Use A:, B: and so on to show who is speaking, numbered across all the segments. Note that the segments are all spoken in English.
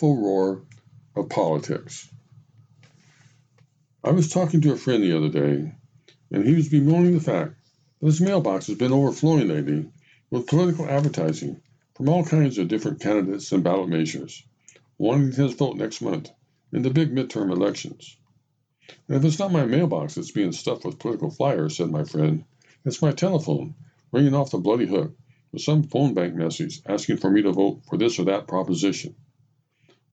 A: awful roar of politics. I was talking to a friend the other day, and he was bemoaning the fact that his mailbox has been overflowing lately with political advertising from all kinds of different candidates and ballot measures, wanting his vote next month in the big midterm elections. And if it's not my mailbox that's being stuffed with political flyers, said my friend, it's my telephone ringing off the bloody hook with some phone bank message asking for me to vote for this or that proposition.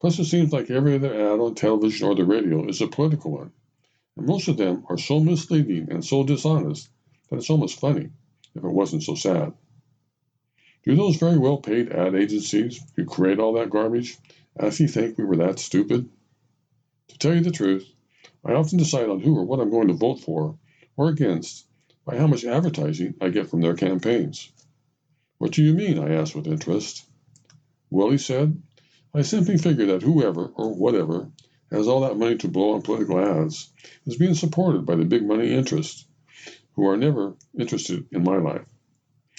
A: Plus, it seems like every other ad on television or the radio is a political one, and most of them are so misleading and so dishonest that it's almost funny if it wasn't so sad. Do those very well paid ad agencies who create all that garbage actually think we were that stupid? To tell you the truth, I often decide on who or what I'm going to vote for or against by how much advertising I get from their campaigns. What do you mean? I asked with interest. Well, he said, I simply figure that whoever or whatever has all that money to blow on political ads is being supported by the big money interests who are never interested in my life.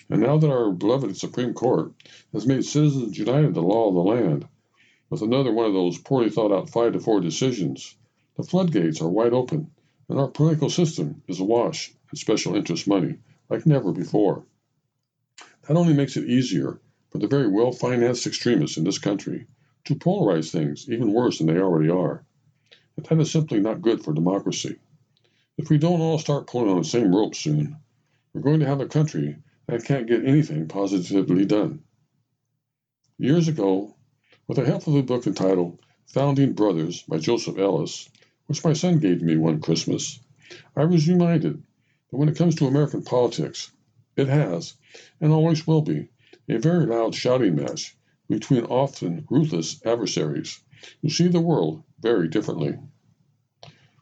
A: And now that our beloved Supreme Court has made Citizens United the law of the land, with another one of those poorly thought out five to four decisions, the floodgates are wide open, and our political system is awash in special interest money like never before. That only makes it easier for the very well financed extremists in this country to polarize things even worse than they already are. And that is simply not good for democracy. If we don't all start pulling on the same rope soon, we're going to have a country that can't get anything positively done. Years ago, with the help of a book entitled Founding Brothers by Joseph Ellis, which my son gave me one Christmas, I was reminded that when it comes to American politics, it has, and always will be, a very loud shouting match between often ruthless adversaries who see the world very differently.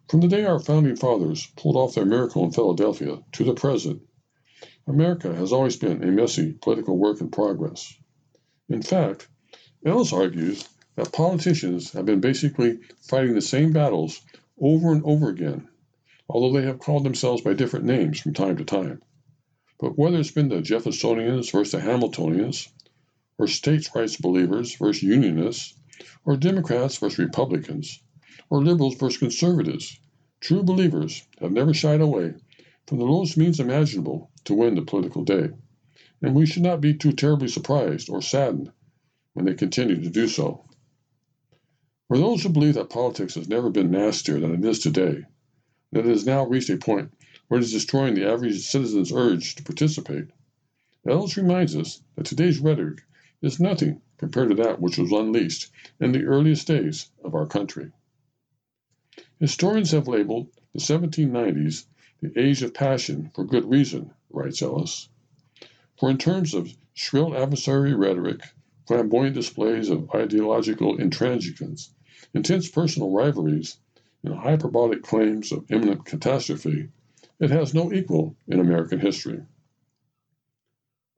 A: From the day our founding fathers pulled off their miracle in Philadelphia to the present, America has always been a messy political work in progress. In fact, Ellis argues that politicians have been basically fighting the same battles over and over again although they have called themselves by different names from time to time. But whether it's been the Jeffersonians versus the Hamiltonians, or states' rights believers versus Unionists, or Democrats versus Republicans, or liberals versus conservatives, true believers have never shied away from the lowest means imaginable to win the political day. And we should not be too terribly surprised or saddened when they continue to do so. For those who believe that politics has never been nastier than it is today, that it has now reached a point where it is destroying the average citizen's urge to participate. Ellis reminds us that today's rhetoric is nothing compared to that which was unleashed in the earliest days of our country. Historians have labeled the 1790s the age of passion for good reason, writes Ellis. For in terms of shrill adversary rhetoric, flamboyant displays of ideological intransigence, intense personal rivalries, and hyperbolic claims of imminent catastrophe, it has no equal in American history.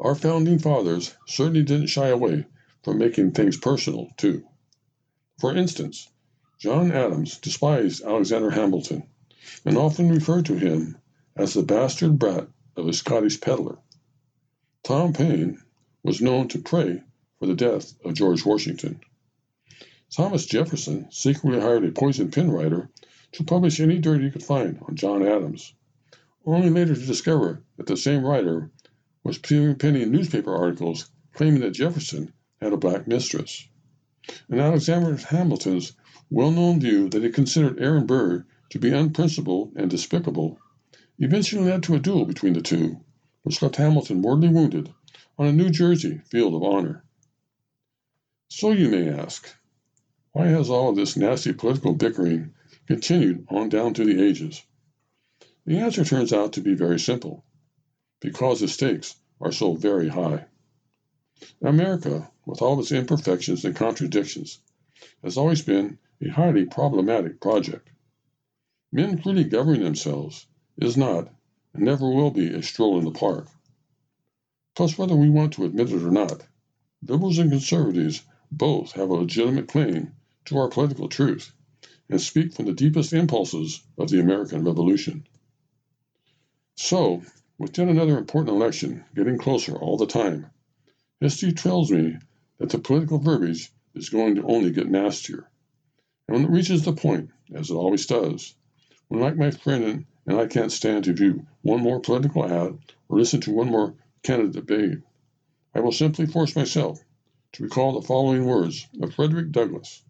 A: Our founding fathers certainly didn't shy away from making things personal, too. For instance, John Adams despised Alexander Hamilton and often referred to him as the bastard brat of a Scottish peddler. Tom Paine was known to pray for the death of George Washington. Thomas Jefferson secretly hired a poison pen writer to publish any dirt he could find on John Adams, only later to discover that the same writer was penning newspaper articles claiming that Jefferson had a black mistress. And Alexander Hamilton's well known view that he considered Aaron Burr to be unprincipled and despicable eventually led to a duel between the two, which left Hamilton mortally wounded on a New Jersey field of honor. So you may ask, why has all of this nasty political bickering continued on down through the ages? The answer turns out to be very simple because the stakes are so very high. America, with all its imperfections and contradictions, has always been a highly problematic project. Men freely governing themselves is not and never will be a stroll in the park. Plus, whether we want to admit it or not, liberals and conservatives both have a legitimate claim to our political truth and speak from the deepest impulses of the American Revolution. So, with yet another important election getting closer all the time, history tells me that the political verbiage is going to only get nastier. And when it reaches the point, as it always does, when like my friend and I can't stand to view one more political ad or listen to one more candidate debate, I will simply force myself to recall the following words of Frederick Douglass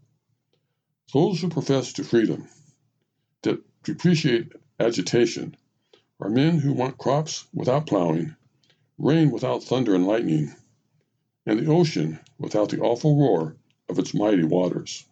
A: Those who profess to freedom, that depreciate agitation, are men who want crops without plowing, rain without thunder and lightning, and the ocean without the awful roar of its mighty waters.